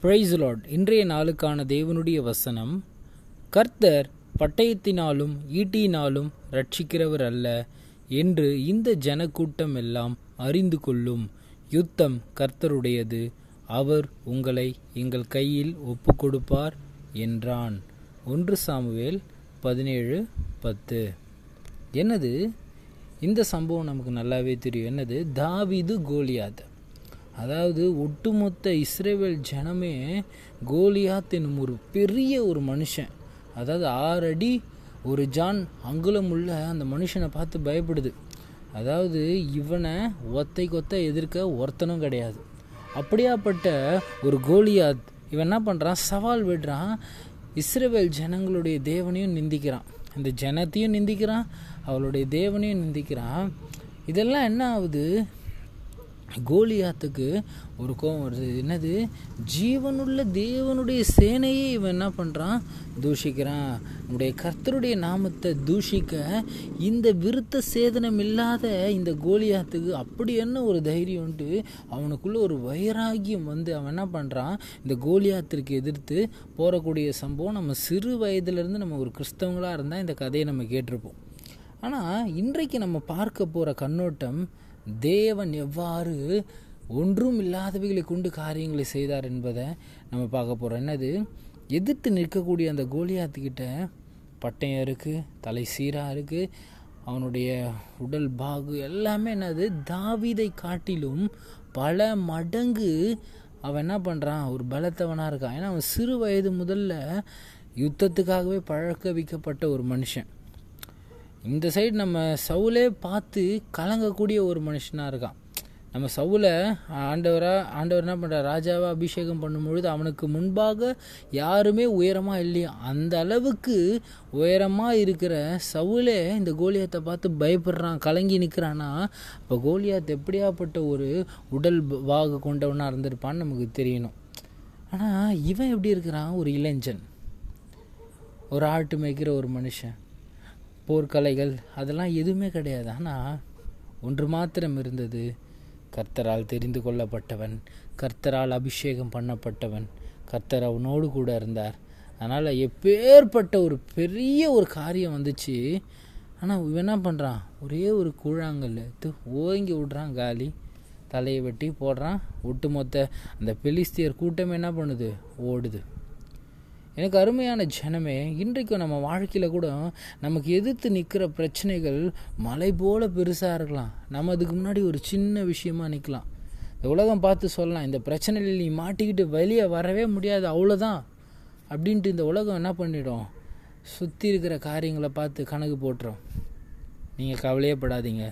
Price Lord இன்றைய நாளுக்கான தேவனுடைய வசனம் கர்த்தர் பட்டயத்தினாலும் ஈட்டியினாலும் ரட்சிக்கிறவர் அல்ல என்று இந்த ஜனக்கூட்டம் எல்லாம் அறிந்து கொள்ளும் யுத்தம் கர்த்தருடையது. அவர் உங்களை எங்கள் கையில் ஒப்பு கொடுப்பார் என்றான். ஒன்று சாமுவேல் பதினேழு பத்து. என்னது? இந்த சம்பவம் நமக்கு நல்லாவே தெரியும். என்னது? தாவிது கோலியாத். அதாவது ஒட்டுமொத்த இஸ்ரேவேல் ஜனமே கோலியாத் என்னும் ஒரு பெரிய ஒரு மனுஷன். அதாவது ஆறு அடி ஒரு ஜான் அங்குலம் உள்ள அந்த மனுஷனை பார்த்து பயப்படுது. அதாவது இவனை ஒத்தை கொத்த எதிர்க்க ஒருத்தனும் கிடையாது. அப்படியாப்பட்ட ஒரு கோலியாத் இவன் என்ன பண்ணுறான் சவால் விடுறான். இஸ்ரேவேல் ஜனங்களுடைய தேவனையும் நிந்திக்கிறான். இந்த ஜனத்தையும் நிந்திக்கிறான். அவளுடைய தேவனையும் நிந்திக்கிறான். இதெல்லாம் என்ன ஆகுது? கோலியாத்துக்கு ஒரு கோபம் வருது. என்னது? ஜீவனுள்ள தேவனுடைய சேனையை இவன் என்ன பண்ணுறான் தூஷிக்கிறான். நம்முடைய கர்த்தருடைய நாமத்தை தூஷிக்க இந்த விருத்த சேதனம் இல்லாத இந்த கோலியாத்துக்கு அப்படி என்ன ஒரு தைரியம் உண்டு? அவனுக்குள்ள ஒரு வைராகியம் வந்து அவன் என்ன பண்ணுறான் இந்த கோலியாத்திற்கு எதிர்த்து போகக்கூடிய சம்பவம் நம்ம சிறு வயதுலேருந்து நம்ம ஒரு கிறிஸ்தவங்களாக இருந்தால் இந்த கதையை நம்ம கேட்டிருப்போம். ஆனால் இன்றைக்கு நம்ம பார்க்க போகிற கண்ணோட்டம் தேவன் எவ்வாறு ஒன்றும் இல்லாதவைகளை கொண்டு காரியங்களை செய்தார் என்பதை நம்ம பார்க்க போகிறோம் என்னது? எதிர்த்து நிற்கக்கூடிய அந்த கோலியாத்துக்கிட்ட பட்டயம் இருக்குது தலை சீராக இருக்குது அவனுடைய உடல் பாகு எல்லாமே என்னது? தாவிதை காட்டிலும் பல மடங்கு அவன் என்ன பண்ணுறான் ஒரு பலத்தவனாக இருக்கான். ஏன்னா அவன் சிறு வயது முதல்ல யுத்தத்துக்காகவே பழக்க வைக்கப்பட்ட ஒரு மனுஷன். இந்த சைடு நம்ம சவுலே பார்த்து கலங்கக்கூடிய ஒரு மனுஷனாக இருக்கான். நம்ம சவுலை ஆண்டவராக ஆண்டவர் என்ன பண்ணுற ராஜாவை அபிஷேகம் பண்ணும்பொழுது அவனுக்கு முன்பாக யாருமே உயரமாக இல்லையா? அந்த அளவுக்கு உயரமாக இருக்கிற சவுலே இந்த கோலியாத்தை பார்த்து பயப்படுறான் கலங்கி நிற்கிறான்னா இப்போ கோலியாத் எப்படியாப்பட்ட ஒரு உடல் வாகு கொண்டவனாக இருந்திருப்பான்னு நமக்கு தெரியணும். ஆனால் இவன் எப்படி இருக்கிறான்? ஒரு இளைஞன். ஒரு ஆட்டு மேய்க்கிற ஒரு மனுஷன். போர்க்கலைகள் அதெல்லாம் எதுவுமே கிடையாது. ஆனால் ஒன்று மாத்திரம் இருந்தது. கர்த்தரால் தெரிந்து கொள்ளப்பட்டவன் கர்த்தரால் அபிஷேகம் பண்ணப்பட்டவன் கர்த்தர் அவனோடு கூட இருந்தார். அதனால் எப்பேற்பட்ட ஒரு பெரிய ஒரு காரியம் வந்துச்சு. ஆனால் இவன் என்ன பண்ணுறான் ஒரே ஒரு கூழாங்கல் எடுத்து ஓங்கி விடுறான் காலி. தலையை வெட்டி போடுறான். ஒட்டுமொத்த அந்த பெலிஸ்தியர் கூட்டமே என்ன பண்ணுது? ஓடுது. எனக்கு அருமையான ஜனமே இன்றைக்கும் நம்ம வாழ்க்கையில் கூட நமக்கு எதிர்த்து நிற்கிற பிரச்சனைகள் மலை போல் பெருசாக இருக்கலாம். நம்ம அதுக்கு முன்னாடி ஒரு சின்ன விஷயமா நிற்கலாம் இந்த உலகம் பார்த்து சொல்லலாம் இந்த பிரச்சனையில் நீ மாட்டிக்கிட்டு வெளியே வரவே முடியாது அவ்வளோதான் அப்படின்ட்டு இந்த உலகம் என்ன பண்ணிடும்? சுற்றி இருக்கிற காரியங்களை பார்த்து கணக்கு போட்டுரும். நீங்கள் கவலையே படாதீங்க.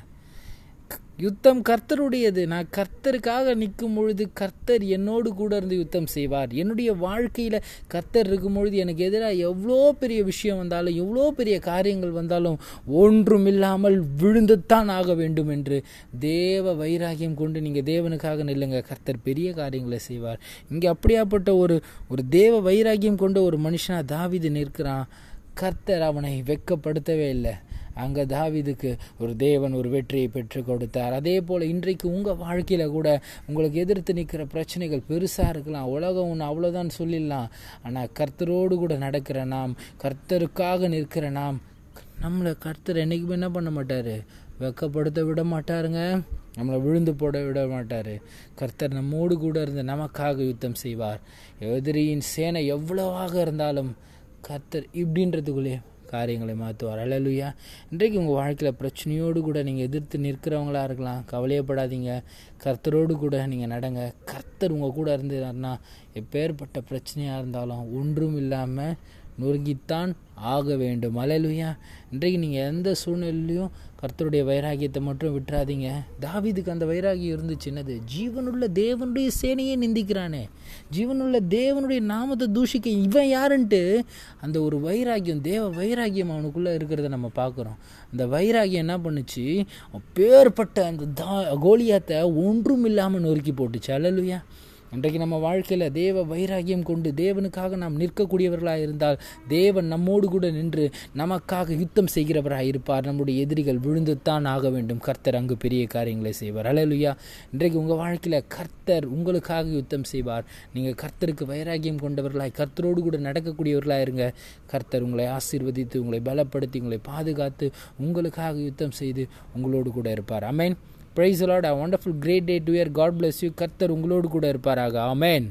யுத்தம் கர்த்தருடையது. நான் கர்த்தருக்காக நிற்கும் பொழுது கர்த்தர் என்னோடு கூட இருந்து யுத்தம் செய்வார். என்னுடைய வாழ்க்கையில் கர்த்தர் இருக்கும் பொழுது எனக்கு எதிராக எவ்வளோ பெரிய விஷயம் வந்தாலும் எவ்வளோ பெரிய காரியங்கள் வந்தாலும் ஒன்றும் இல்லாமல் விழுந்துத்தான் ஆக வேண்டும் என்று தேவ வைராகியம் கொண்டு நீங்கள் தேவனுக்காக நில்லுங்க. கர்த்தர் பெரிய காரியங்களை செய்வார். இங்கே அப்படியாப்பட்ட ஒரு ஒரு தேவ வைராகியம் கொண்ட ஒரு மனுஷனாக தாவிது நிற்கிறான். கர்த்தர் அவனை வெக்கப்படுத்தவே இல்லை. அங்கே தாவிதுக்கு ஒரு தேவன் ஒரு வெற்றியை பெற்று கொடுத்தார். அதே போல் இன்றைக்கு உங்கள் வாழ்க்கையில் கூட உங்களுக்கு எதிர்த்து நிற்கிற பிரச்சனைகள் பெருசாக இருக்கலாம். உலகம் ஒன்று அவ்வளோதான் சொல்லிடலாம். ஆனால் கர்த்தரோடு கூட நடக்கிற நாம் கர்த்தருக்காக நிற்கிற நாம் நம்மளை கர்த்தர் என்றைக்குமே என்ன பண்ண மாட்டார்? வெக்கப்படுத்த விட மாட்டாருங்க. நம்மளை விழுந்து போட விட மாட்டார். கர்த்தர் நம்மோடு கூட இருந்து நமக்காக யுத்தம் செய்வார். எதிரியின் சேனை எவ்வளவாக இருந்தாலும் கர்த்தர் இப்படின்றதுக்குள்ளே காரியங்களை மாற்றுவார். அழலுயா இன்றைக்கு உங்கள் வாழ்க்கையில் பிரச்சனையோடு கூட நீங்கள் எதிர்த்து நிற்கிறவங்களா இருக்கலாம். கவலையப்படாதீங்க. கர்த்தரோடு கூட நீங்கள் நடங்க. கர்த்தர் உங்கள் கூட இருந்தார்னா எப்பேற்பட்ட பிரச்சனையாக இருந்தாலும் ஒன்றும் இல்லாமல் நொறுங்கித்தான் ஆக வேண்டும். அலையலுயா. இன்றைக்கு நீங்கள் எந்த சூழ்நிலையிலையும் கர்த்தருடைய வைராகியத்தை மட்டும் விட்டுறாதீங்க. தாவிதுக்கு அந்த வைராகியம் இருந்துச்சு. என்னது? ஜீவனுள்ள தேவனுடைய சேனையே நிந்திக்கிறானே. ஜீவனுள்ள தேவனுடைய நாமத்தை தூஷிக்க இவன் யாருன்ட்டு அந்த ஒரு வைராகியம் தேவ வைராகியம் அவனுக்குள்ளே இருக்கிறத நம்ம பார்க்குறோம். அந்த வைராகியம் என்ன பண்ணுச்சு? பேர்பட்ட அந்த தா கோலியாத்தை ஒன்றும் இல்லாமல் நொறுக்கி போட்டுச்சு. அலலுயா இன்றைக்கு நம்ம வாழ்க்கையில் தேவ வைராகியம் கொண்டு தேவனுக்காக நாம் நிற்கக்கூடியவர்களாக இருந்தால் தேவன் நம்மோடு கூட நின்று நமக்காக யுத்தம் செய்கிறவராக இருப்பார். நம்முடைய எதிரிகள் விழுந்துத்தான் ஆக வேண்டும். கர்த்தர் அங்கு பெரிய காரியங்களை செய்வார். அலலுயா இன்றைக்கு உங்கள் வாழ்க்கையில் கர்த்தர் உங்களுக்காக யுத்தம் செய்வார். நீங்கள் கர்த்தருக்கு வைராகியம் கொண்டவர்களாய் கர்த்தரோடு கூட நடக்கக்கூடியவர்களாக இருங்க. கர்த்தர் உங்களை ஆசீர்வதித்து உங்களை பலப்படுத்தி உங்களை பாதுகாத்து உங்களுக்காக யுத்தம் செய்து உங்களோடு கூட இருப்பார். Amen praise lord a wonderful great day to year God bless you கர்த்தர் உங்களோடு கூட இருப்பாராக. ஆமேன்